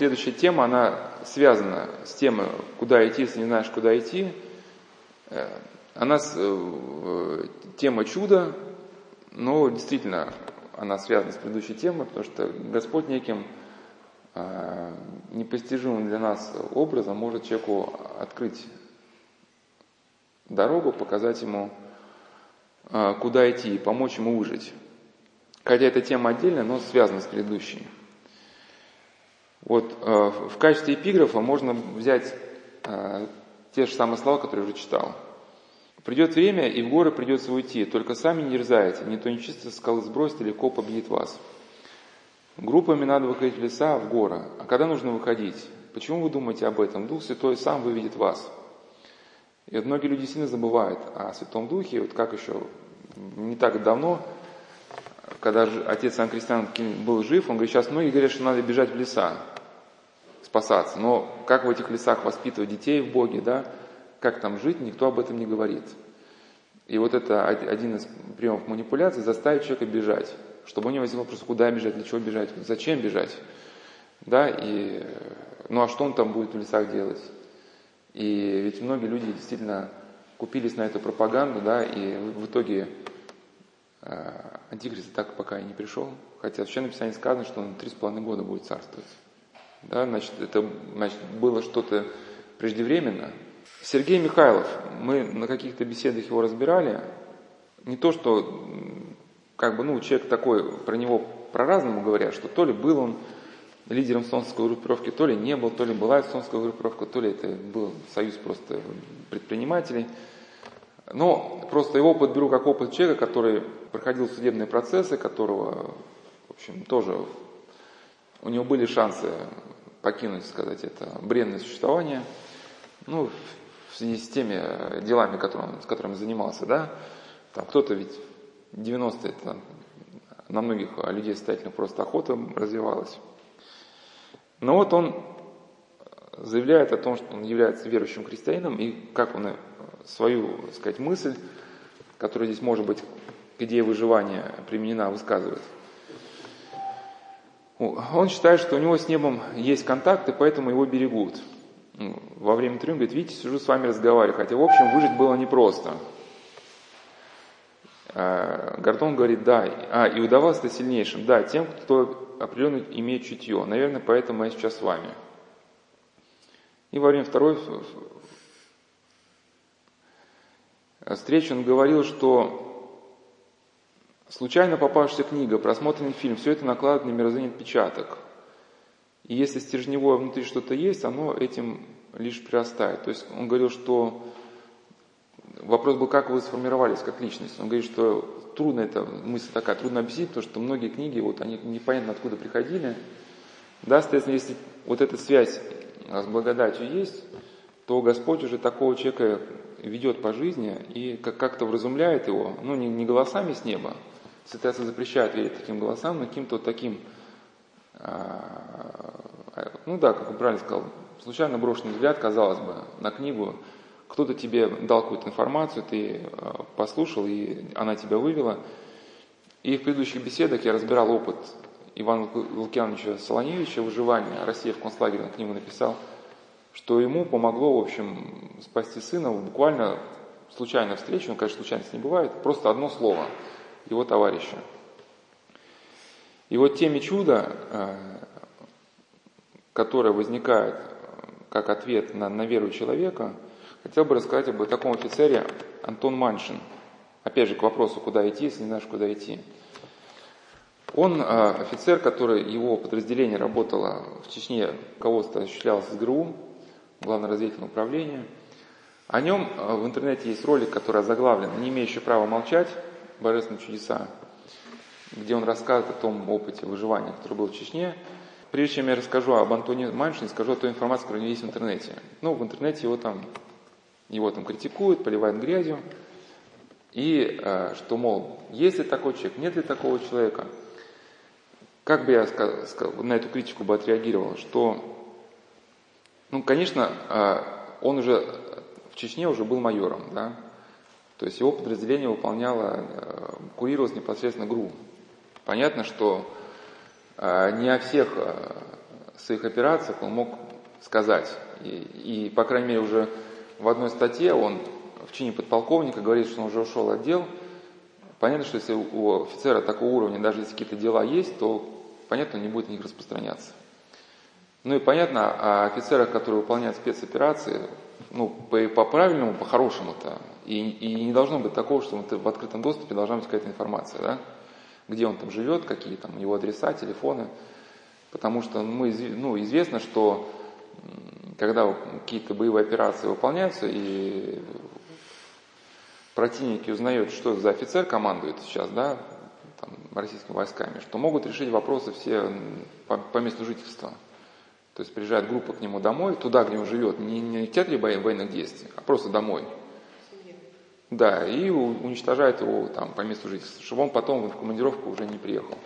Следующая тема, она связана с темой, куда идти, если не знаешь, куда идти. Э, она э, тема чуда, но действительно она связана с предыдущей темой, потому что Господь неким э, непостижимым для нас образом может человеку открыть дорогу, показать ему, куда идти, и помочь ему выжить. Хотя эта тема отдельная, но связана с предыдущей. Вот э, в качестве эпиграфа можно взять э, те же самые слова, которые я уже читал. Придет время, и в горы придется уйти, только сами не дерзайте, не то нечисто скалы сбросит, легко победит вас. Группами надо выходить в леса, в горы. А когда нужно выходить? Почему вы думаете об этом? Дух Святой сам выведет вас. И вот многие люди сильно забывают о Святом Духе. Вот как еще не так давно, когда отец Сан Кристиан был жив, он говорит, сейчас многие говорят, что надо бежать в леса спасаться. Но как в этих лесах воспитывать детей в Боге, да, как там жить, никто об этом не говорит. И вот это один из приемов манипуляции, заставить человека бежать, чтобы у него возник вопрос, куда бежать, для чего бежать, зачем бежать. Да, и, ну а что он там будет в лесах делать? И ведь многие люди действительно купились на эту пропаганду, да, и в итоге э, Антихрист так пока и не пришел, хотя в Священном Писании сказано, что он три с половиной года будет царствовать. Да, значит, это значит, было что-то преждевременно. Сергей Михайлов, мы на каких-то беседах его разбирали. Не то, что как бы, ну, человек такой, про него про-разному говорят, что то ли был он лидером Солнцевской группировки, то ли не был, то ли была Солнцевская группировка, то ли это был союз просто предпринимателей. Но просто его опыт беру как опыт человека, который проходил судебные процессы, которого, в общем, тоже у него были шансы покинуть, сказать, это бренное существование, ну, в связи с теми делами, которым, с которыми занимался, да, там кто-то ведь 90-е это на многих людей состоятельных просто охота развивалась. Но вот он заявляет о том, что он является верующим христианином, и как он свою, так сказать, мысль, которая здесь может быть к идее выживания применена, высказывает – он считает, что у него с небом есть контакт, и поэтому его берегут. Ну, во время трюм говорит, видите, сижу с вами разговариваю, хотя, в общем, выжить было непросто. А, Гордон говорит, да, а, и удавалось это сильнейшим, да, тем, кто определенно имеет чутье. Наверное, поэтому я сейчас с вами. И во время второй встречи он говорил, что Случайно попавшаяся книга, просмотренный фильм, все это накладывает на мировоззрение отпечаток. И если стержневое внутри что-то есть, оно этим лишь прирастает. То есть он говорил, что вопрос был, как вы сформировались как личность. Он говорит, что трудно это, мысль такая, трудно объяснить, потому что многие книги, вот они непонятно откуда приходили. Да, соответственно, если вот эта связь с благодатью есть, то Господь уже такого человека ведет по жизни и как-то вразумляет его, ну не, не голосами с неба, Святая запрещает верить таким голосам, но каким-то вот таким, а, ну да, как правильно сказал, случайно брошенный взгляд, казалось бы, на книгу, кто-то тебе дал какую-то информацию, ты а, послушал, и она тебя вывела. И в предыдущих беседах я разбирал опыт Ивана Лукьяновича Солоневича «Выживание. Россия в концлагере», на книгу написал, что ему помогло, в общем, спасти сына буквально случайно встречу, ну, конечно, случайность не бывает, просто одно слово – его товарища. И вот теме чуда, э, которое возникает как ответ на, на веру человека, хотел бы рассказать об таком офицере Антон Маншин. Опять же, к вопросу, куда идти, если не знаешь, куда идти. Он э, офицер, который, его подразделение работало в Чечне, руководство осуществлялось с ГРУ, Главное разведывательное управление. О нем э, в интернете есть ролик, который озаглавлен «Не имеющий права молчать», божественные чудеса, где он рассказывает о том опыте выживания, который был в Чечне. Прежде чем я расскажу об Антоне Маншине, скажу о той информации, которая у него есть в интернете. Ну, в интернете его там, его там критикуют, поливают грязью. И э, что, мол, есть ли такой человек, нет ли такого человека. Как бы я на эту критику бы отреагировал, что, ну, конечно, э, он уже в Чечне уже был майором, да, то есть его подразделение выполняло, э, курировалось непосредственно ГРУ. Понятно, что э, не о всех э, своих операциях он мог сказать. И, и, по крайней мере, уже в одной статье он в чине подполковника говорит, что он уже ушел отдел. Понятно, что если у офицера такого уровня, даже если какие-то дела есть, то, понятно, он не будет на них распространяться. Ну и понятно, о офицерах, которые выполняют спецоперации, ну, по, по правильному, по хорошему-то, и, и не должно быть такого, что в открытом доступе должна быть какая-то информация, да? где он там живет, какие там его адреса, телефоны. Потому что мы, ну, известно, что когда какие-то боевые операции выполняются, и противники узнают, что за офицер командует сейчас, да, там, российскими войсками, что могут решить вопросы все по, по месту жительства. То есть приезжает группа к нему домой, туда, где он живет, не, не в театре военных действий, а просто домой. Да, и уничтожает его там по месту жительства, чтобы он потом в командировку уже не приехал.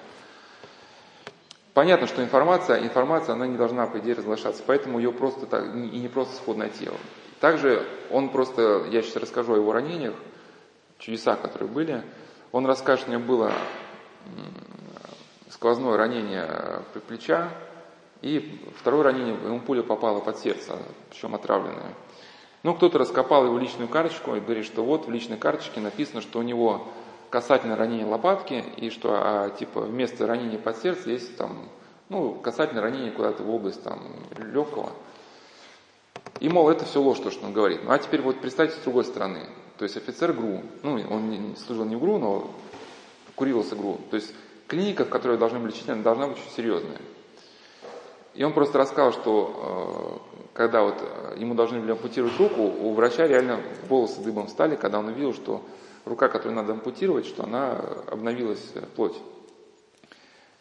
Понятно, что информация, информация, она не должна, по идее, разглашаться, поэтому ее просто так, и не просто сходное тело. Также он просто, я сейчас расскажу о его ранениях, чудеса, которые были. Он расскажет, у него было сквозное ранение плеча, и второе ранение, ему пуля попала под сердце, причем отравленная. Ну, кто-то раскопал его личную карточку и говорит, что вот в личной карточке написано, что у него касательно ранения лопатки, и что а, типа вместо ранения под сердце есть там, ну, касательно ранения куда-то в область там легкого. И, мол, это все ложь, то, что он говорит. Ну, а теперь вот представьте с другой стороны. То есть офицер ГРУ, ну, он служил не в ГРУ, но курировался ГРУ. То есть клиника, в которой должны были лечить, она должна быть очень серьезная. И он просто рассказал, что э, когда вот э, ему должны были ампутировать руку, у врача реально волосы дыбом стали, когда он увидел, что рука, которую надо ампутировать, что она обновилась э, плоть.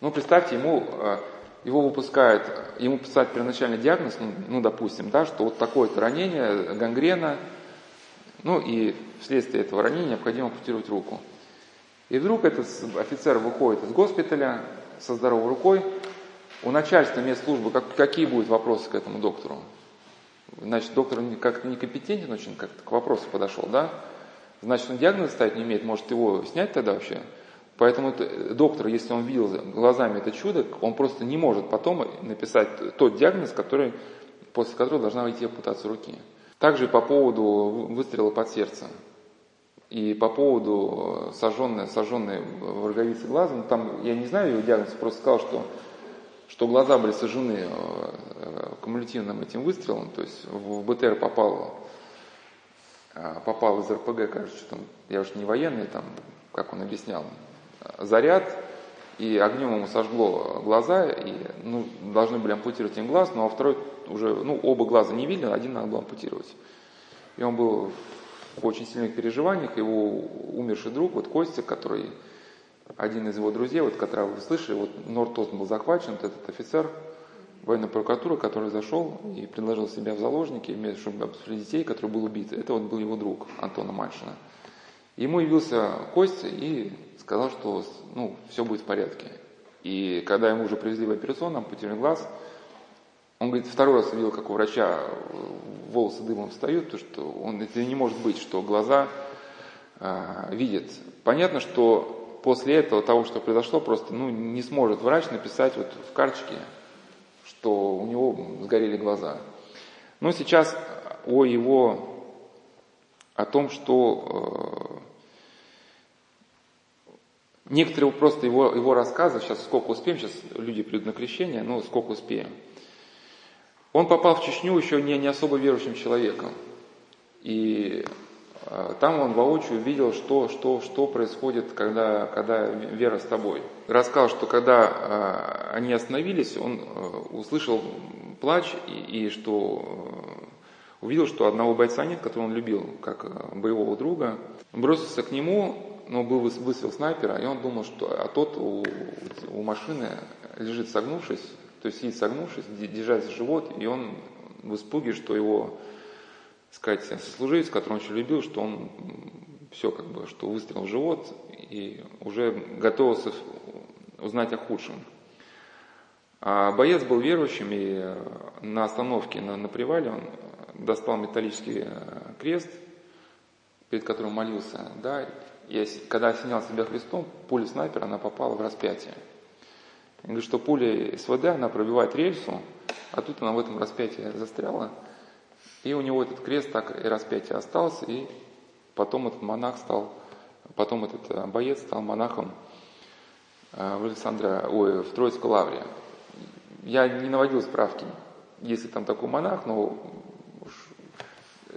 Ну, представьте, ему, э, его выпускают, ему писать первоначальный диагноз, ну, ну допустим, да, что вот такое-то ранение, гангрена, ну и вследствие этого ранения необходимо ампутировать руку. И вдруг этот офицер выходит из госпиталя со здоровой рукой, у начальства мест службы как, какие будут вопросы к этому доктору? Значит, доктор как-то некомпетентен очень как-то к вопросу подошел, да? значит он диагноз ставить не умеет, может его снять тогда вообще? Поэтому доктор, если он видел глазами это чудо, он просто не может потом написать тот диагноз, который, после которого должна выйти ампутация руки. Также по поводу выстрела под сердце и по поводу сожженной, сожженной в роговице глаза, ну, там, я не знаю его диагноз, просто сказал, что, что глаза были сожжены э, кумулятивным этим выстрелом, то есть в БТР попало а, попал из РПГ, кажется, там, я уж не военный, там, как он объяснял, заряд, и огнем ему сожгло глаза, и ну, должны были ампутировать им глаз, но а второй уже, ну, оба глаза не видели, один надо было ампутировать. И он был в очень сильных переживаниях, его умерший друг, вот Костя, который один из его друзей, вот, которого вы слышали, вот Нортост был захвачен, вот этот офицер, военной прокуратуры, который зашел и предложил себя в заложники, чтобы обсудить детей, который был убит. Это вот был его друг Антона Мальшина. Ему явился Костя и сказал, что ну, все будет в порядке. И когда ему уже привезли в операционную, ампутировали глаз, он говорит, второй раз увидел, как у врача волосы дымом встают, то что он, это не может быть, что глаза э, видят. Понятно, что после этого, того, что произошло, просто ну, не сможет врач написать вот в карточке, что у него сгорели глаза. Но сейчас о его, о том, что э, некоторые просто его, его рассказы, сейчас сколько успеем, сейчас люди придут на крещение, но сколько успеем. Он попал в Чечню еще не, не особо верующим человеком. И там он воочию видел, что, что, что происходит, когда, когда вера с тобой. Рассказал, что когда а, они остановились, он а, услышал плач и, и что увидел, что одного бойца нет, которого он любил, как боевого друга. бросился к нему, но был выстрел снайпера, и он думал, что а тот у, у машины лежит согнувшись, то есть сидит согнувшись, держась живот, и он в испуге, что его сказать, сослуживец, которого он очень любил, что он все как бы, что выстрел в живот и уже готовился узнать о худшем. А боец был верующим, и э, на остановке на, на привале он достал металлический э, крест, перед которым молился, да, и когда осенял себя Христом, пуля снайпера, она попала в распятие. Они говорят, что пуля СВД, она пробивает рельсу, а тут она в этом распятии застряла. И у него этот крест так и распятие остался, и потом этот монах стал, потом этот э, боец стал монахом э, в Александра, ой, в Троицкой лавре. Я не наводил справки, если там такой монах, но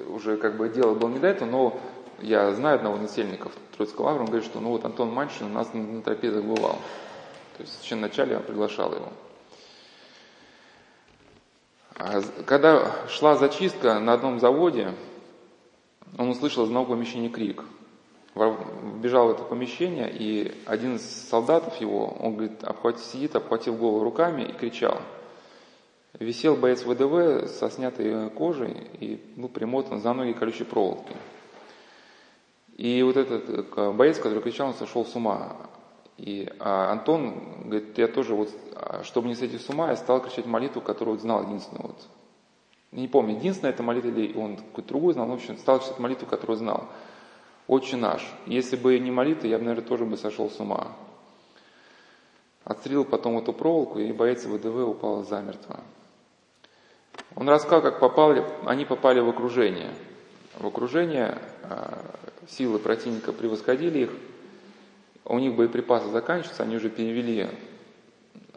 уже как бы дело было не до этого, но я знаю одного насельника Троицкой лавры, он говорит, что ну вот Антон Маншин у нас на, на трапезах бывал. То есть еще в начале я приглашал его. А когда шла зачистка на одном заводе, он услышал из одного помещения крик. Бежал в это помещение, и один из солдатов его, он говорит, обхватил, сидит, обхватил голову руками и кричал. Висел боец ВДВ со снятой кожей и был примотан за ноги колючей проволокой. И вот этот э, боец, который кричал, он сошел с ума. И а Антон говорит, я тоже вот, а, чтобы не сойти с ума, я стал кричать молитву, которую вот знал единственную. Вот. Не помню, единственная это молитва или он какую-то другую знал, но в общем стал читать молитву, которую знал. Отче наш. Если бы не молитва, я бы, наверное, тоже бы сошел с ума. Отстрелил потом эту проволоку, и боец ВДВ упал замертво. Он рассказал, как попали, они попали в окружение. В окружение а, силы противника превосходили их, у них боеприпасы заканчиваются, они уже перевели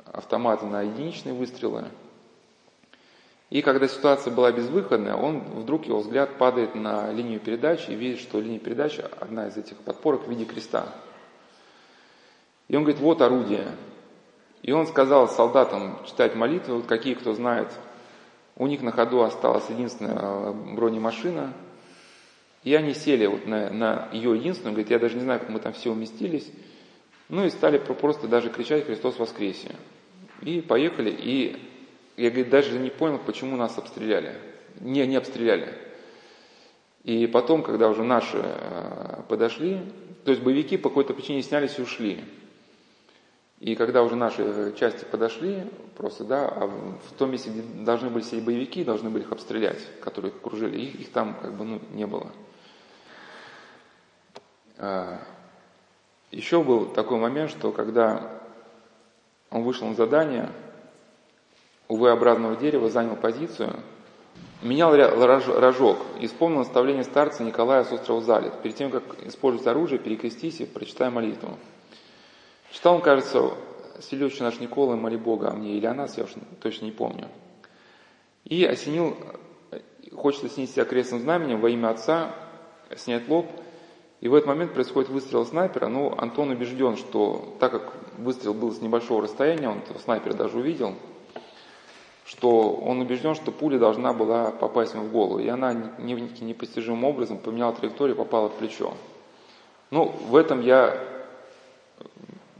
автоматы на единичные выстрелы. И когда ситуация была безвыходная, он вдруг его взгляд падает на линию передачи и видит, что линия передачи, одна из этих подпорок в виде креста. И он говорит, вот орудие. И он сказал солдатам читать молитвы, вот какие кто знает, у них на ходу осталась единственная бронемашина – и они сели вот на, на ее единственную, говорит, я даже не знаю, как мы там все уместились. Ну и стали просто даже кричать «Христос воскресе!». И поехали, и я, говорит, даже не понял, почему нас обстреляли. Не, не обстреляли. И потом, когда уже наши э, подошли, то есть боевики по какой-то причине снялись и ушли. И когда уже наши части подошли, просто, да, а в том месте, где должны были сидеть боевики, должны были их обстрелять, которые их окружили, их, их там как бы ну, не было. А, Еще был такой момент, что когда он вышел на задание, у V-образного дерева занял позицию, менял рожок и вспомнил наставление старца Николая с острова Залит. Перед тем, как использовать оружие, перекрестись и прочитай молитву. Читал он, кажется, Селевич наш Никола, моли Бога о мне, или о нас, я уж точно не помню. И осенил, хочет осенить себя крестным знаменем во имя Отца, снять лоб – и в этот момент происходит выстрел снайпера, но Антон убежден, что так как выстрел был с небольшого расстояния, он снайпера даже увидел, что он убежден, что пуля должна была попасть ему в голову. И она непостижимым образом поменяла траекторию, попала в плечо. Ну, в этом я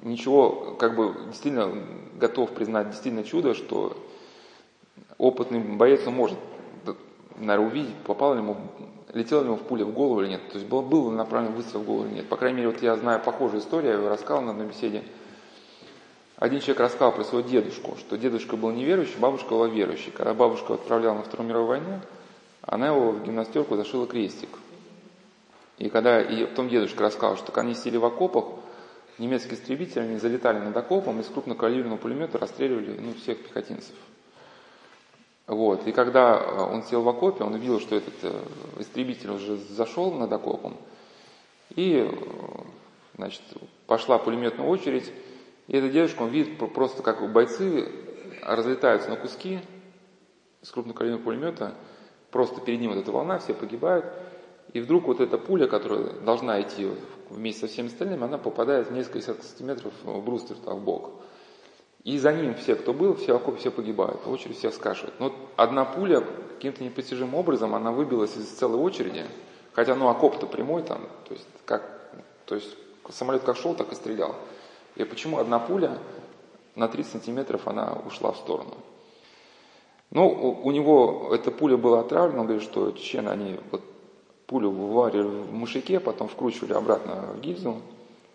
ничего, как бы, действительно готов признать действительно чудо, что опытный боец он может, наверное, увидеть, попала ли ему летела ему в пуля в голову или нет. То есть был, был направлен выстрел в голову или нет. По крайней мере, вот я знаю похожую историю, я ее рассказал на одной беседе. Один человек рассказал про своего дедушку, что дедушка был неверующий, бабушка была верующей. Когда бабушка отправляла на Вторую мировую войну, она его в гимнастерку зашила крестик. И когда и потом дедушка рассказал, что они сидели в окопах, немецкие истребители, они залетали над окопом с крупнокалиберного пулемета расстреливали ну, всех пехотинцев. Вот. И когда э, он сел в окопе, он увидел, что этот э, истребитель уже зашел над окопом, и э, значит, пошла пулеметная очередь, и этот девушка, он видит просто, как бойцы разлетаются на куски с крупнокалиберного пулемета, просто перед ним вот эта волна, все погибают, и вдруг вот эта пуля, которая должна идти вместе со всеми остальными, она попадает в несколько сантиметров в брустер, в бок. И за ним все, кто был, все все погибают, очередь всех скашивает. Но одна пуля каким-то непостижимым образом, она выбилась из целой очереди, хотя ну окоп-то прямой там, то есть, как, то есть самолет как шел, так и стрелял. И почему одна пуля на 30 сантиметров она ушла в сторону? Ну, у, у него эта пуля была отравлена, он говорит, что чечены, они вот пулю вываривали в мышике, потом вкручивали обратно в гильзу,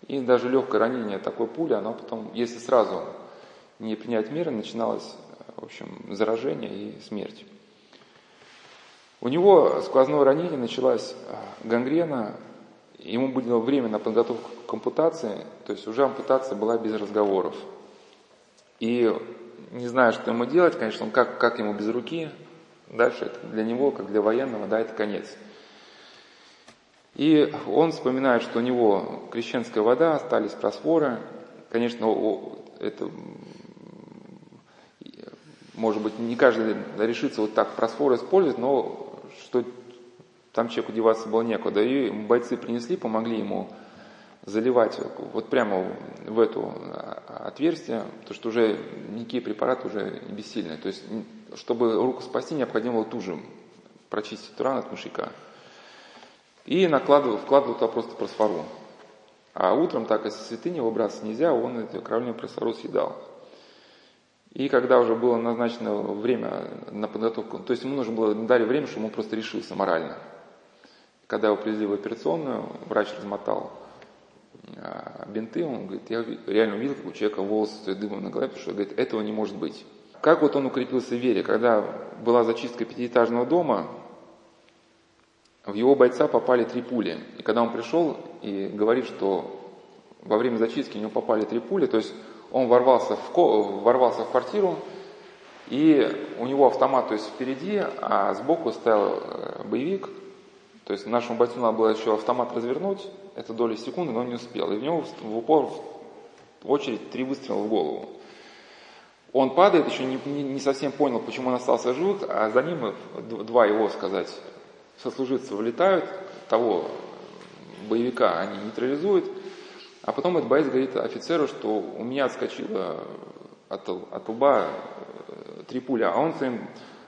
и даже легкое ранение такой пули, оно потом, если сразу не принять меры, начиналось, в общем, заражение и смерть. У него сквозное ранение, началась а, гангрена, ему было время на подготовку к ампутации, то есть уже ампутация была без разговоров. И не знаю, что ему делать, конечно, он как, как ему без руки, дальше это для него, как для военного, да, это конец. И он вспоминает, что у него крещенская вода, остались просфоры. Конечно, это, может быть, не каждый решится вот так просфоры использовать, но что там человеку деваться было некуда. И бойцы принесли, помогли ему заливать вот прямо в это отверстие, потому что уже никакие препараты уже бессильны. То есть, чтобы руку спасти, необходимо было туже прочистить рану от мышьяка. И накладывал, вкладывал туда просто просфору. А утром, так если святыни выбраться нельзя, он эту кровляную просфору съедал. И когда уже было назначено время на подготовку, то есть ему нужно было дали время, чтобы он просто решился морально. Когда его привезли в операционную, врач размотал а, бинты, он говорит, я реально увидел, как у человека волосы дымом на голове, потому что говорит, этого не может быть. Как вот он укрепился в вере, когда была зачистка пятиэтажного дома, в его бойца попали три пули. И когда он пришел и говорит, что во время зачистки у него попали три пули, то есть он ворвался в, ворвался в квартиру, и у него автомат, то есть впереди, а сбоку стоял э, боевик, то есть нашему бойцу надо было еще автомат развернуть, это доли секунды, но он не успел. И в него в упор в очередь три выстрела в голову. Он падает, еще не, не, не совсем понял, почему он остался жив, а за ним два его, сказать, сослуживцы вылетают, того боевика они нейтрализуют, а потом этот боец говорит офицеру, что у меня отскочило от, от лба э, три пули, а он своим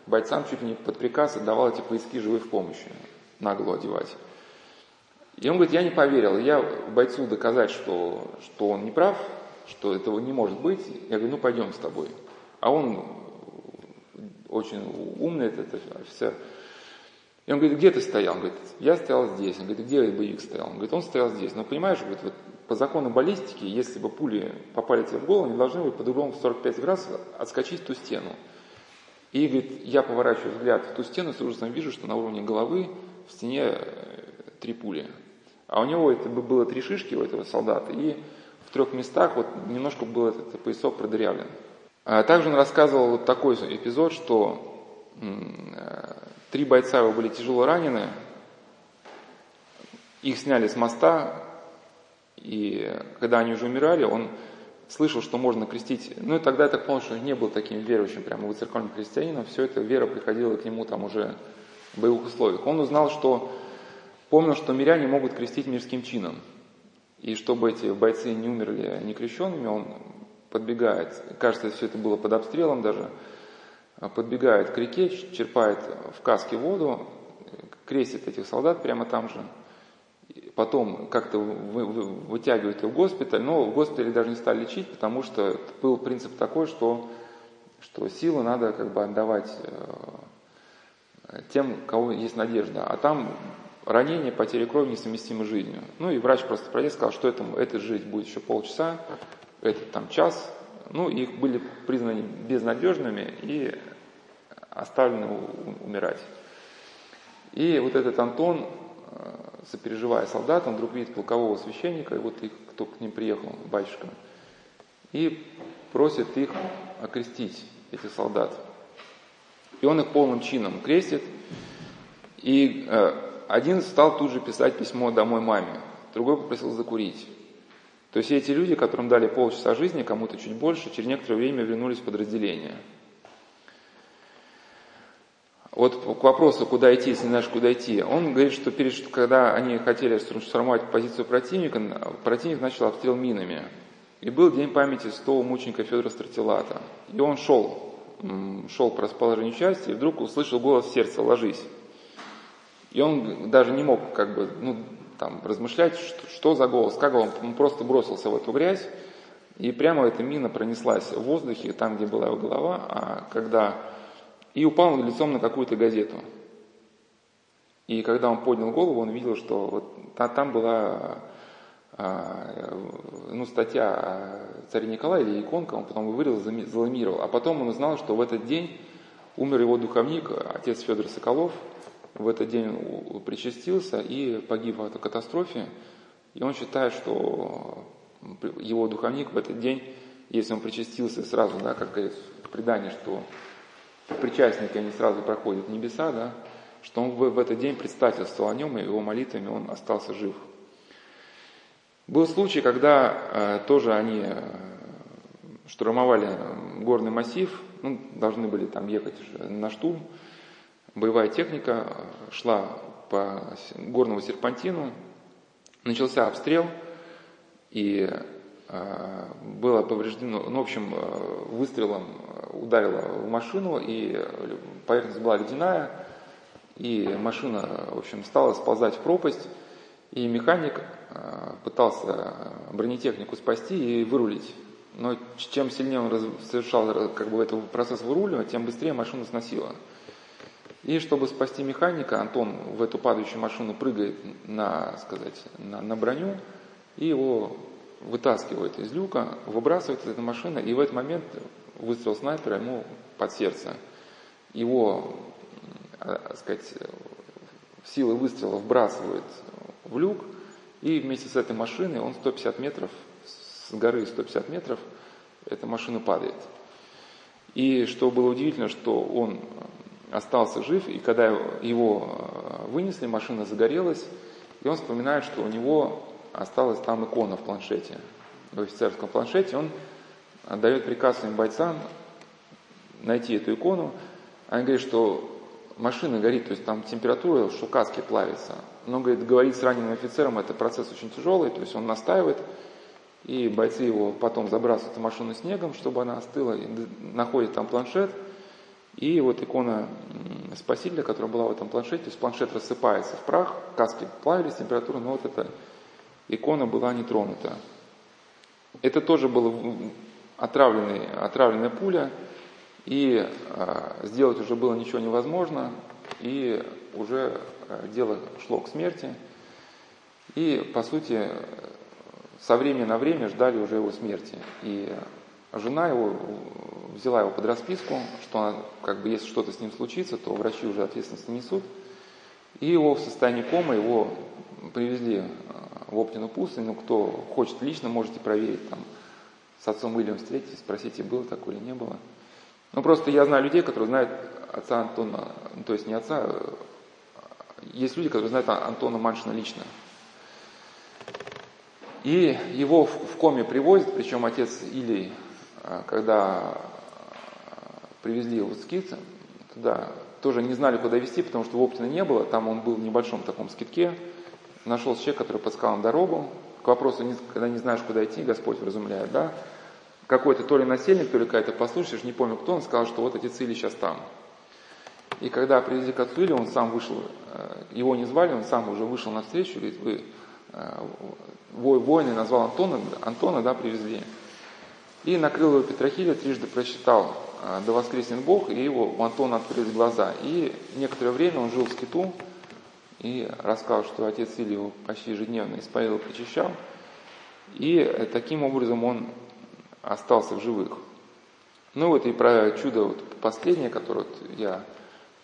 бойцам чуть ли не под приказ отдавал эти поиски живой в помощи, нагло одевать. И он говорит, я не поверил, я бойцу доказать, что, что он не прав, что этого не может быть, я говорю, ну пойдем с тобой. А он очень умный, этот офицер, и он говорит, где ты стоял? Он говорит, я стоял здесь. Он говорит, где боевик стоял? Он говорит, он стоял здесь. Но понимаешь, говорит, вот по закону баллистики, если бы пули попали тебе в голову, они должны быть под углом в 45 градусов отскочить в ту стену. И, говорит, я поворачиваю взгляд в ту стену, с ужасом вижу, что на уровне головы в стене э, три пули. А у него это было три шишки у этого солдата, и в трех местах вот немножко был этот поясок продырявлен. А также он рассказывал вот такой эпизод, что э, Три бойца его были тяжело ранены, их сняли с моста, и когда они уже умирали, он слышал, что можно крестить. Ну и тогда я так понял, что не был таким верующим, прямо церковным христианином. Все это вера приходила к нему там уже в боевых условиях. Он узнал, что помнил, что миряне могут крестить мирским чином. И чтобы эти бойцы не умерли некрещенными, он подбегает. Кажется, все это было под обстрелом даже подбегает к реке, черпает в каске воду, крестит этих солдат прямо там же, потом как-то вытягивает их в госпиталь, но в госпитале даже не стали лечить, потому что был принцип такой, что, что силы надо как бы отдавать э, тем, у кого есть надежда. А там ранение, потеря крови несовместимы с жизнью. Ну и врач просто пройдя сказал, что этому, эта жизнь будет еще полчаса, этот там час, ну, их были признаны безнадежными и оставлены умирать. И вот этот Антон, э, сопереживая солдат, он вдруг видит полкового священника, и вот их, кто к ним приехал, батюшка, и просит их окрестить, этих солдат. И он их полным чином крестит, и э, один стал тут же писать письмо домой маме, другой попросил закурить. То есть эти люди, которым дали полчаса жизни, кому-то чуть больше, через некоторое время вернулись в подразделение. Вот к вопросу, куда идти, если не знаешь, куда идти. Он говорит, что перед, когда они хотели штурмовать позицию противника, противник начал обстрел минами. И был день памяти святого мученика Федора Стратилата. И он шел, шел по расположению части, и вдруг услышал голос сердца «ложись». И он даже не мог как бы, ну, там, размышлять, что, что за голос, как он, он просто бросился в эту грязь, и прямо эта мина пронеслась в воздухе, там, где была его голова, а когда... и упал лицом на какую-то газету. И когда он поднял голову, он видел, что вот там была а, ну, статья о царе Николае или иконка, он потом вырезал, заламировал. А потом он узнал, что в этот день умер его духовник, отец Федор Соколов, в этот день причастился и погиб в этой катастрофе. И он считает, что его духовник в этот день если он причастился сразу, да, как говорится в предании, что причастники, они сразу проходят небеса, да, что он в, в этот день предстательствовал о нем, и его молитвами он остался жив. Был случай, когда э, тоже они э, штурмовали горный массив, ну, должны были там ехать на штурм, боевая техника э, шла по горному серпантину, начался обстрел, и э, было повреждено, ну, в общем, э, выстрелом ударило в машину, и поверхность была ледяная, и машина, в общем, стала сползать в пропасть, и механик пытался бронетехнику спасти и вырулить. Но чем сильнее он совершал как бы, этот процесс выруливания, тем быстрее машина сносила. И чтобы спасти механика, Антон в эту падающую машину прыгает на, сказать, на, на броню и его вытаскивает из люка, выбрасывает из этой машины, и в этот момент выстрел снайпера ему под сердце. Его, а, сказать, силы выстрела вбрасывает в люк, и вместе с этой машиной он 150 метров, с горы 150 метров, эта машина падает. И что было удивительно, что он остался жив, и когда его э, вынесли, машина загорелась, и он вспоминает, что у него осталась там икона в планшете, в офицерском планшете, он отдает приказ своим бойцам найти эту икону, они говорят, что машина горит, то есть там температура, что каски плавится. Но, говорит, говорить с раненым офицером, это процесс очень тяжелый, то есть он настаивает, и бойцы его потом забрасывают в машину снегом, чтобы она остыла, и находят там планшет – и вот икона Спасителя, которая была в этом планшете, то есть планшет рассыпается в прах, каски плавились, температура, но вот эта икона была не тронута. Это тоже была отравленная пуля, и э, сделать уже было ничего невозможно, и уже э, дело шло к смерти. И, по сути, со времени на время ждали уже его смерти. И жена его взяла его под расписку, что она, как бы, если что-то с ним случится, то врачи уже ответственность несут. И его в состоянии комы, его привезли э, в Оптину пустынь, ну, кто хочет лично, можете проверить, там, с отцом Уильям встретитесь, спросите, было такое или не было. Ну, просто я знаю людей, которые знают отца Антона, ну, то есть не отца, а, есть люди, которые знают Антона Маншина лично. И его в коме привозят, причем отец Илий, э, когда привезли его в скит, туда. Тоже не знали, куда везти, потому что Воптина не было, там он был в небольшом таком скитке, нашелся человек, который подсказал нам дорогу, к вопросу, когда не знаешь, куда идти, Господь вразумляет, да, какой-то то ли насельник, то ли какая-то послушаешь, не помню кто, он сказал, что вот эти цели сейчас там. И когда привезли к отцу Или, он сам вышел, э, его не звали, он сам уже вышел навстречу, говорит, вы э, воины назвал Антона, Антона, да, привезли. И накрыл его Петрохиля, трижды прочитал да воскреснет Бог, и его, у Антона открылись глаза. И некоторое время он жил в скиту и рассказал, что отец Или его почти ежедневно исповедовал, причащал. И таким образом он остался в живых. Ну вот и про чудо вот последнее, которое вот я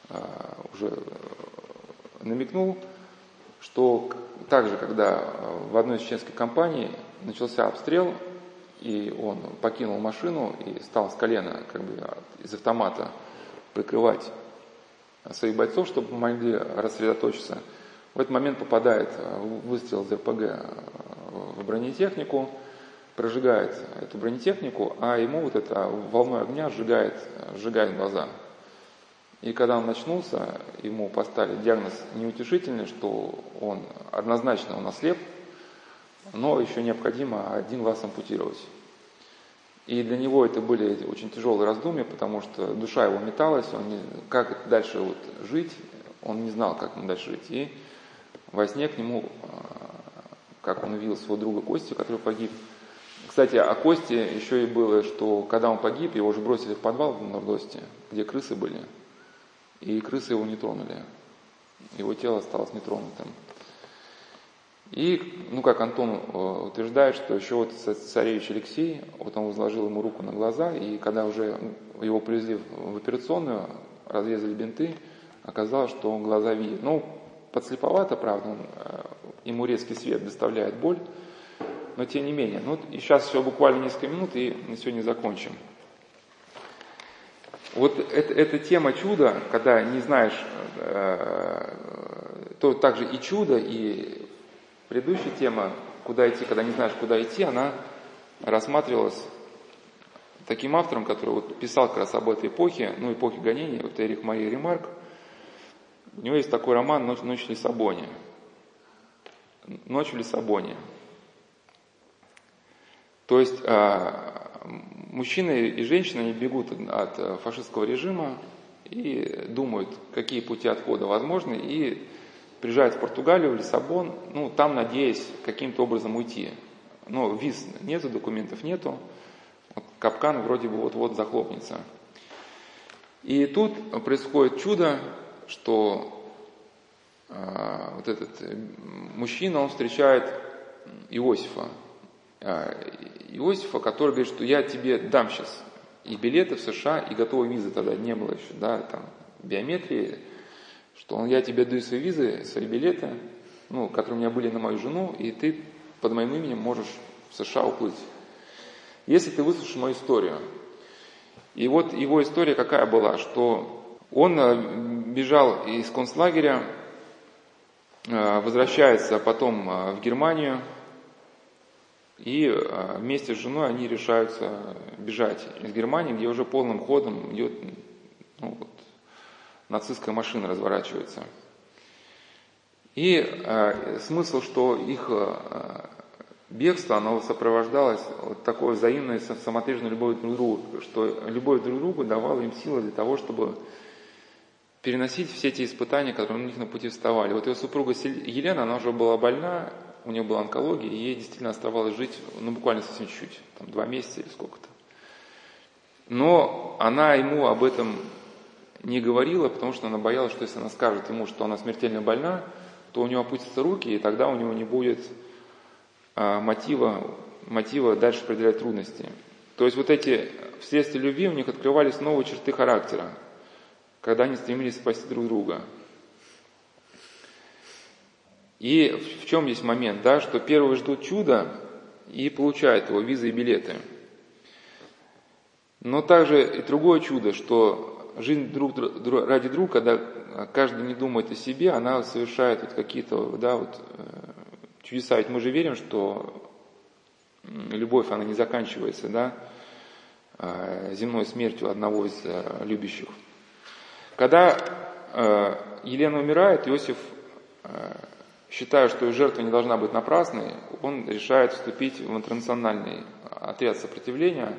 а, уже намекнул, что также, когда в одной из чеченских компаний начался обстрел, и он покинул машину и стал с колена как бы из автомата прикрывать своих бойцов, чтобы могли рассредоточиться. В этот момент попадает выстрел из РПГ в бронетехнику, прожигает эту бронетехнику, а ему вот это волной огня сжигает, сжигает глаза. И когда он начнулся, ему поставили диагноз неутешительный, что он однозначно он ослеп, но еще необходимо один глаз ампутировать. И для него это были очень тяжелые раздумья, потому что душа его металась, он не, как дальше вот жить, он не знал, как ему дальше жить. И во сне к нему, а, как он увидел своего друга Кости, который погиб. Кстати, о Косте еще и было, что когда он погиб, его уже бросили в подвал в Нордосте, где крысы были. И крысы его не тронули. Его тело осталось нетронутым. И, ну, как Антон э, утверждает, что еще вот царевич Алексей, вот он возложил ему руку на глаза, и когда уже его привезли в операционную, разрезали бинты, оказалось, что он глаза видит. Ну, подслеповато, правда, он, э, ему резкий свет доставляет боль, но тем не менее. Ну, и сейчас еще буквально несколько минут, и на сегодня закончим. Вот это, эта тема чуда, когда не знаешь, э, то также и чудо, и предыдущая тема, куда идти, когда не знаешь, куда идти, она рассматривалась таким автором, который вот писал как раз об этой эпохе, ну, эпохе гонений, вот Эрих Мария Ремарк. У него есть такой роман «Ночь, ночь в Лиссабоне». «Ночь в Лиссабоне». То есть а, мужчины и женщины бегут от фашистского режима и думают, какие пути отхода возможны, и приезжают в Португалию, в Лиссабон, ну, там надеясь каким-то образом уйти. Но виз нету, документов нету, вот капкан вроде бы вот-вот захлопнется. И тут происходит чудо, что э, вот этот мужчина, он встречает Иосифа. Э, Иосифа, который говорит, что я тебе дам сейчас и билеты в США, и готовой визы тогда не было еще, да, там, биометрии, что он, я тебе даю свои визы, свои билеты, ну, которые у меня были на мою жену, и ты под моим именем можешь в США уплыть. Если ты выслушаешь мою историю. И вот его история какая была, что он э, бежал из концлагеря, э, возвращается потом э, в Германию, и вместе с женой они решаются бежать из Германии, где уже полным ходом идет ну, нацистская машина разворачивается. И э, смысл, что их э, бегство, оно сопровождалось вот такой взаимной самоотверженной любовью друг к другу, что любовь друг к другу давала им силы для того, чтобы переносить все эти испытания, которые у них на пути вставали. Вот ее супруга Елена, она уже была больна, у нее была онкология, и ей действительно оставалось жить, ну, буквально совсем чуть-чуть, там, два месяца или сколько-то. Но она ему об этом не говорила, потому что она боялась, что если она скажет ему, что она смертельно больна, то у него опустятся руки, и тогда у него не будет а, мотива, мотива дальше определять трудности. То есть вот эти вследствие любви у них открывались новые черты характера, когда они стремились спасти друг друга. И в чем здесь момент, да, что первые ждут чуда и получают его визы и билеты. Но также и другое чудо, что жизнь друг, друг, ради друга, когда каждый не думает о себе, она совершает вот какие-то да, вот, э, чудеса. Ведь мы же верим, что любовь, она не заканчивается, да, э, земной смертью одного из э, любящих. Когда Елена умирает, Иосиф, считая, что жертва не должна быть напрасной, он решает вступить в интернациональный отряд сопротивления,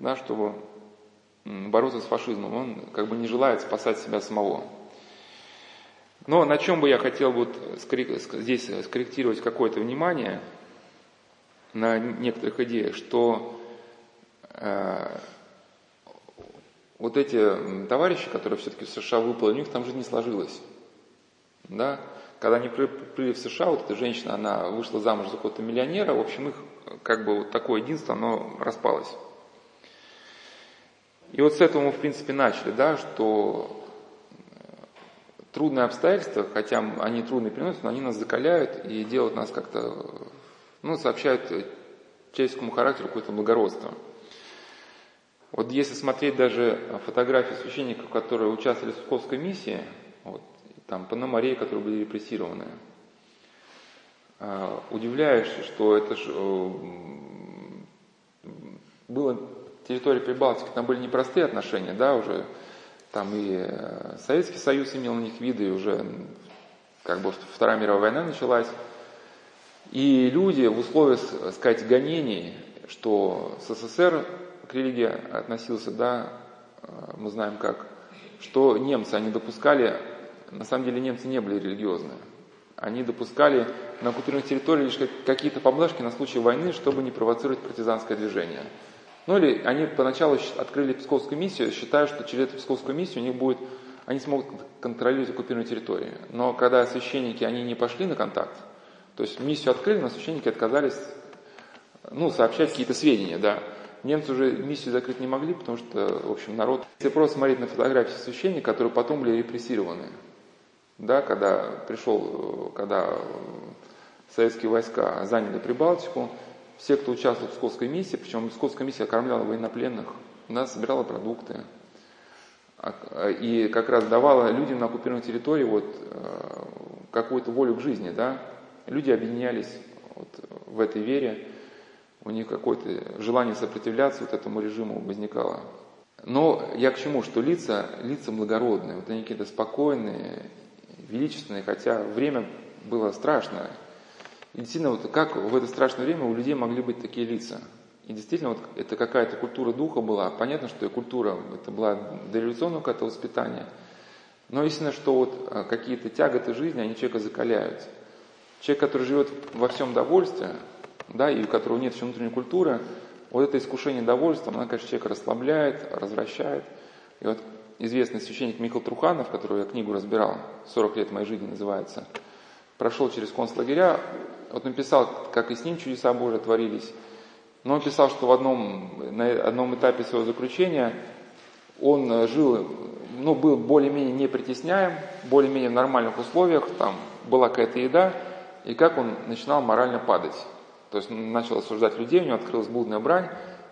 да, чтобы бороться с фашизмом. Он как бы не желает спасать себя самого. Но на чем бы я хотел вот здесь скорректировать какое-то внимание на некоторых идеях, что э, вот эти товарищи, которые все-таки в США выплыли, у них там жизнь не сложилась. Да? Когда они приплыли в США, вот эта женщина, она вышла замуж за какого-то миллионера, в общем, их как бы вот такое единство, оно распалось. И вот с этого мы, в принципе, начали, да, что трудные обстоятельства, хотя они трудные приносят, но они нас закаляют и делают нас как-то, ну, сообщают человеческому характеру какое-то благородство. Вот если смотреть даже фотографии священников, которые участвовали в Псковской миссии, вот, там Пономарей, которые были репрессированы, а, удивляешься, что это же э, было территория Прибалтики, там были непростые отношения, да, уже там и э, Советский Союз имел на них виды, и уже как бы Вторая мировая война началась. И люди в условиях, так сказать, гонений, что СССР к религии относился, да, э, мы знаем как, что немцы, они допускали, на самом деле немцы не были религиозные. Они допускали на оккупированных территориях лишь какие-то поблажки на случай войны, чтобы не провоцировать партизанское движение. Ну или они поначалу открыли Псковскую миссию, считая, что через эту Псковскую миссию у них будет, они смогут контролировать оккупированные территории. Но когда священники, они не пошли на контакт, то есть миссию открыли, но священники отказались ну, сообщать какие-то сведения, да. Немцы уже миссию закрыть не могли, потому что, в общем, народ... Если просто смотреть на фотографии священников, которые потом были репрессированы, да, когда пришел, когда советские войска заняли Прибалтику, все, кто участвовал в Псковской миссии, причем Псковская миссия кормляла военнопленных, она собирала продукты, а, и как раз давала людям на оккупированной территории вот э, какую-то волю к жизни, да. Люди объединялись вот в этой вере, у них какое-то желание сопротивляться вот этому режиму возникало. Но я к чему? Что лица, лица благородные, вот они какие-то спокойные, величественные, хотя время было страшное. И действительно, вот как в это страшное время у людей могли быть такие лица? И действительно, вот это какая-то культура духа была. Понятно, что и культура, это была дореволюционное какое-то воспитание. Но истинно, что вот а, какие-то тяготы жизни, они человека закаляют. Человек, который живет во всем довольстве, да, и у которого нет еще внутренней культуры, вот это искушение довольством, оно, конечно, человека расслабляет, развращает. И вот известный священник Михаил Труханов, которую я книгу разбирал, «40 лет моей жизни» называется, прошел через концлагеря, вот написал, как и с ним чудеса Божии творились, но он писал, что в одном, на одном этапе своего заключения он жил, ну, был более-менее не притесняем, более-менее в нормальных условиях, там была какая-то еда, и как он начинал морально падать. То есть он начал осуждать людей, у него открылась блудная брань,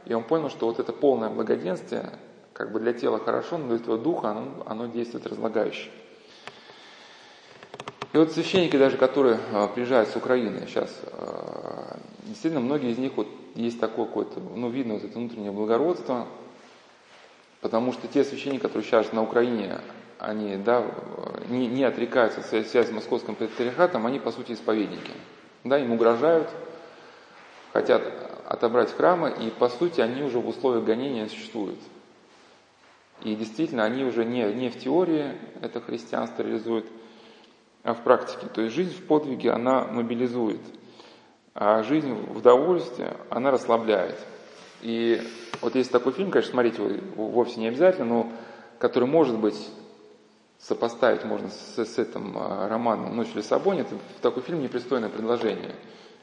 и он понял, что вот это полное благоденствие, как бы для тела хорошо, но для твоего духа оно, оно действует разлагающе. И вот священники даже, которые а, приезжают с Украины сейчас, а, действительно, многие из них вот есть такое какое-то, ну, видно вот это внутреннее благородство, потому что те священники, которые сейчас на Украине, они, да, не, не отрекаются от связи с московским патриархатом, они, по сути, исповедники. Да, им угрожают, хотят отобрать храмы, и по сути они уже в условиях гонения существуют. И действительно, они уже не, не в теории это христианство реализуют, в практике. То есть жизнь в подвиге, она мобилизует, а жизнь в удовольствии, она расслабляет. И вот есть такой фильм, конечно, смотреть его вовсе не обязательно, но который, может быть, сопоставить можно с, с этим а, романом «Ночь в Лиссабоне», это такой фильм «Непристойное предложение».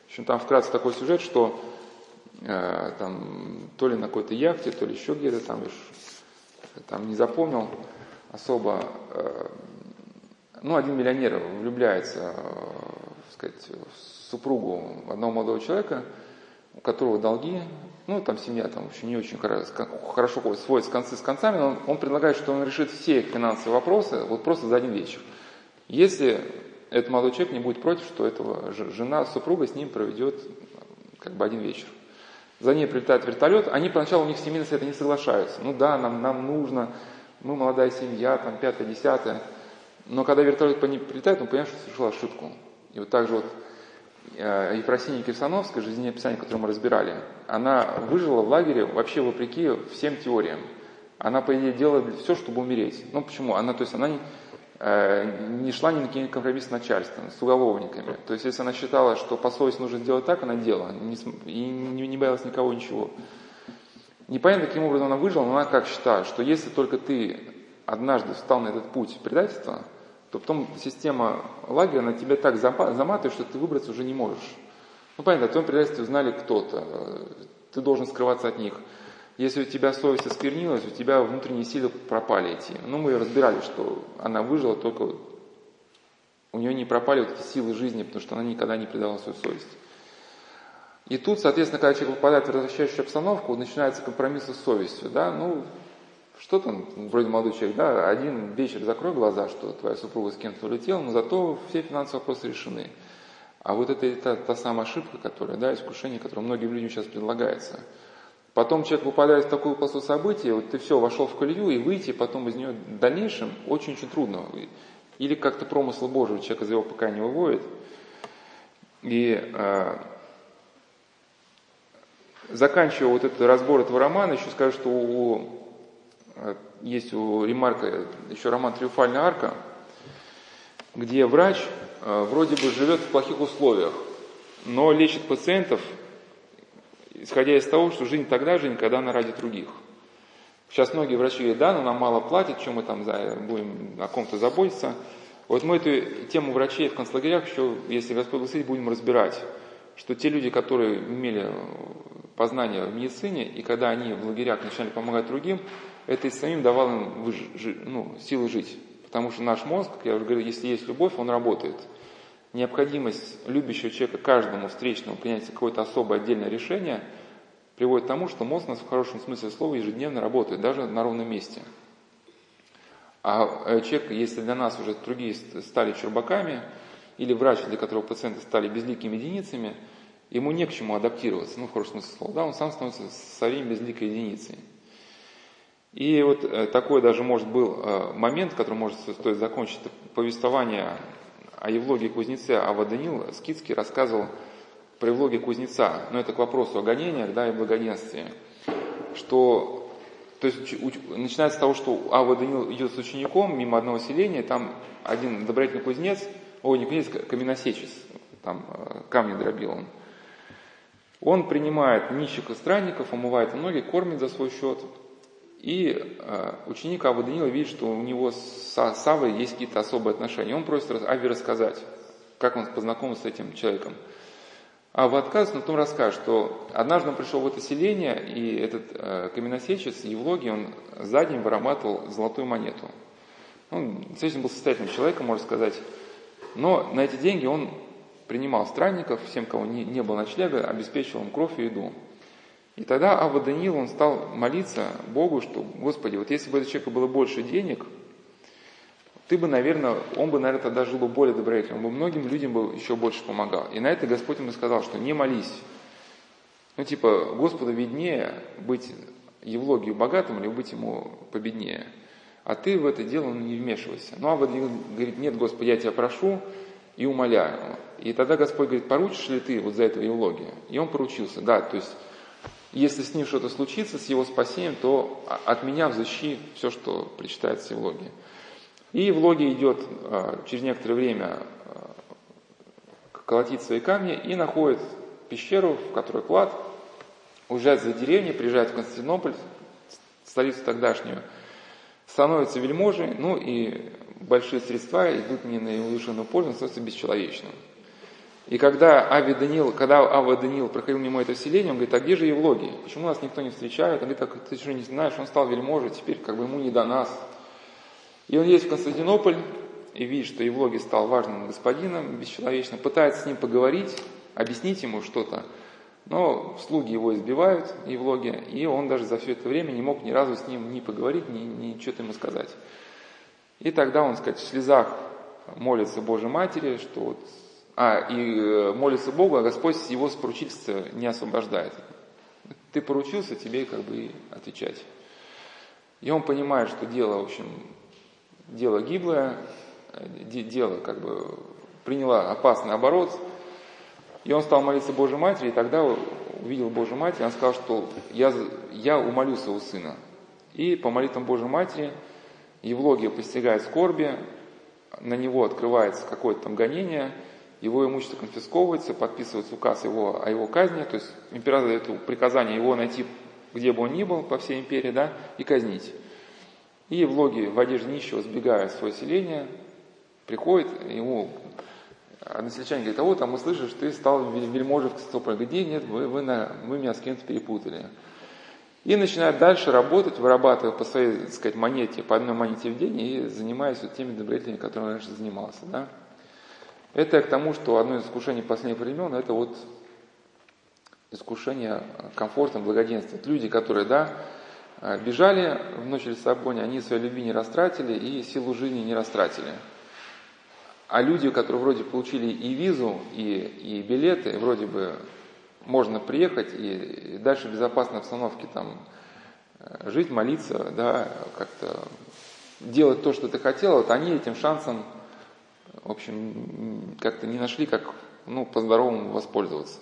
В общем, там вкратце такой сюжет, что э, там то ли на какой-то яхте, то ли еще где-то там, там не запомнил особо. Э, ну, один миллионер влюбляется, э, сказать, в супругу одного молодого человека, у которого долги, ну, там семья там еще не очень хорошо сводит концы с концами, но он, он предлагает, что он решит все их финансовые вопросы вот просто за один вечер. Если этот молодой человек не будет против, что этого жена, супруга с ним проведет как бы один вечер. За ней прилетает вертолет, они поначалу у них семейно с это не соглашаются. Ну да, нам, нам нужно, мы молодая семья, там пятое, десятое. Но когда вертолет по ней прилетает, он понимает, что совершил ошибку. И вот так же вот э, Ефросиния Кирсановская, жизнеописание, которое мы разбирали, она выжила в лагере вообще вопреки всем теориям. Она, по идее, делала все, чтобы умереть. Ну почему? Она, то есть она не, Э, не шла ни на какие компромиссы с начальством, с уголовниками. То есть, если она считала, что по совести нужно сделать так, она делала, и не, не боялась никого ничего. Непонятно, каким образом она выжила, но она как считает, что если только ты однажды встал на этот путь предательства, то потом система лагеря на тебя так заматывает, что ты выбраться уже не можешь. Ну, понятно, о твоем предательстве узнали кто-то, ты должен скрываться от них – если у тебя совесть осквернилась, у тебя внутренние силы пропали эти. Ну, мы разбирали, что она выжила, только у нее не пропали вот эти силы жизни, потому что она никогда не предала свою совесть. И тут, соответственно, когда человек попадает в возвращающую обстановку, начинается компромисс с совестью, да, ну, что там, вроде молодой человек, да, один вечер закрой глаза, что твоя супруга с кем-то улетела, но зато все финансовые вопросы решены. А вот это, это та самая ошибка, которая, да, искушение, которое многим людям сейчас предлагается – Потом человек попадает в такую полосу событий, вот ты все, вошел в колею, и выйти потом из нее в дальнейшем очень-очень трудно. Или как-то промысл Божий человек из его пока не выводит. И э, заканчивая вот этот разбор этого романа, еще скажу, что у, есть у Ремарка еще роман «Триумфальная арка», где врач э, вроде бы живет в плохих условиях, но лечит пациентов исходя из того, что жизнь тогда же никогда она ради других. Сейчас многие врачи говорят, да, но нам мало платят, чем мы там будем о ком-то заботиться. Вот мы эту тему врачей в концлагерях еще, если Господь благословит, будем разбирать, что те люди, которые имели познание в медицине, и когда они в лагерях начинали помогать другим, это и самим давало им выж, ну, силы жить. Потому что наш мозг, как я уже говорил, если есть любовь, он работает. необходимость любящего человека каждому встречному принять какое-то особое отдельное решение приводит к тому, что мозг у нас в хорошем смысле слова ежедневно работает, даже на ровном месте. А э, человек, если для нас уже другие стали чурбаками, или врач, для которого пациенты стали безликими единицами, ему не к чему адаптироваться, ну, в хорошем смысле слова, да, он сам становится со временем безликой единицей. И вот э, такой даже, может, был э, момент, который может стоит закончить, повествование о Евлогии Кузнеце, а Ваданил Скидский рассказывал про Евлогии Кузнеца, но это к вопросу о гонениях да, и благоденствии, что, то есть, начинается с того, что Ава Данил идет с учеником мимо одного селения, там один добродетельный кузнец, ой, не кузнец, каменосечец, там э, камни дробил он. Он принимает нищих и странников, омывает ноги, кормит за свой счет – и э, ученик Авы Данила видит, что у него с Савой есть какие-то особые отношения. Он просит Ави рассказать, как он познакомился с этим человеком. Ава отказывается, но потом расскажет, что однажды он пришел в это селение, и этот э, каменосечец, Евлогий, он за день вырабатывал золотую монету. Он действительно был состоятельным человеком, можно сказать. Но на эти деньги он принимал странников, всем, кого не, не было ночлега, обеспечивал им кровь и еду. И тогда Ава Даниил, он стал молиться Богу, что, Господи, вот если бы у этого человека было больше денег, ты бы, наверное, он бы, наверное, тогда жил бы более добродетельно, он бы многим людям бы еще больше помогал. И на это Господь ему сказал, что не молись. Ну, типа, Господу виднее быть Евлогию богатым или быть ему победнее. А ты в это дело не вмешивайся. Ну, а Даниил говорит, нет, Господи, я тебя прошу и умоляю. И тогда Господь говорит, поручишь ли ты вот за это Евлогия? И он поручился, да, то есть если с ним что-то случится, с его спасением, то от меня взыщи все, что причитается в Евлогии. И Евлогия идет а, через некоторое время а, колотить свои камни и находит пещеру, в которой клад, уезжает за деревней, приезжает в Константинополь, столицу тогдашнюю, становится вельможей, ну и большие средства идут не на его пользу, он становится бесчеловечным. И когда Ави Данил, когда Ава Данил проходил мимо этого селения, он говорит, а где же Евлогий? Почему нас никто не встречает? Он говорит, так ты что не знаешь, он стал вельможей, теперь как бы ему не до нас. И он едет в Константинополь и видит, что Евлогий стал важным господином, бесчеловечным, пытается с ним поговорить, объяснить ему что-то, но слуги его избивают, Евлогия, и он даже за все это время не мог ни разу с ним ни поговорить, ни, ни что-то ему сказать. И тогда он, сказать, в слезах молится Божьей Матери, что вот а, и э, молится Богу, а Господь его с поручительства не освобождает. Ты поручился, тебе как бы и отвечать. И он понимает, что дело, в общем, дело гиблое, дело как бы приняло опасный оборот. И он стал молиться Божьей Матери, и тогда увидел Божью Матерь, он сказал, что я, я умолю своего сына. И по молитвам Божьей Матери Евлогия постигает скорби, на него открывается какое-то там гонение – его имущество конфисковывается, подписывается указ его, о его казни, то есть император дает приказание его найти, где бы он ни был, по всей империи, да, и казнить. И в логе в одежде нищего сбегает в свое селение, приходит, ему односельчане говорит, а вот, а мы слышим, что ты стал вельможей в Константинополе. Говорит, нет, вы, вы, на, вы меня с кем-то перепутали. И начинает дальше работать, вырабатывая по своей, так сказать, монете, по одной монете в день и занимаясь вот теми добродетелями, которыми он раньше занимался. Да? Это к тому, что одно из искушений последних времен, это вот искушение комфортом, благоденствия. Люди, которые, да, бежали в ночь Лиссабоне, они своей любви не растратили и силу жизни не растратили. А люди, которые вроде получили и визу, и, и билеты, вроде бы можно приехать и, и дальше в безопасной обстановке там э, жить, молиться, да, как-то делать то, что ты хотел, вот они этим шансом в общем, как-то не нашли, как ну, по-здоровому воспользоваться.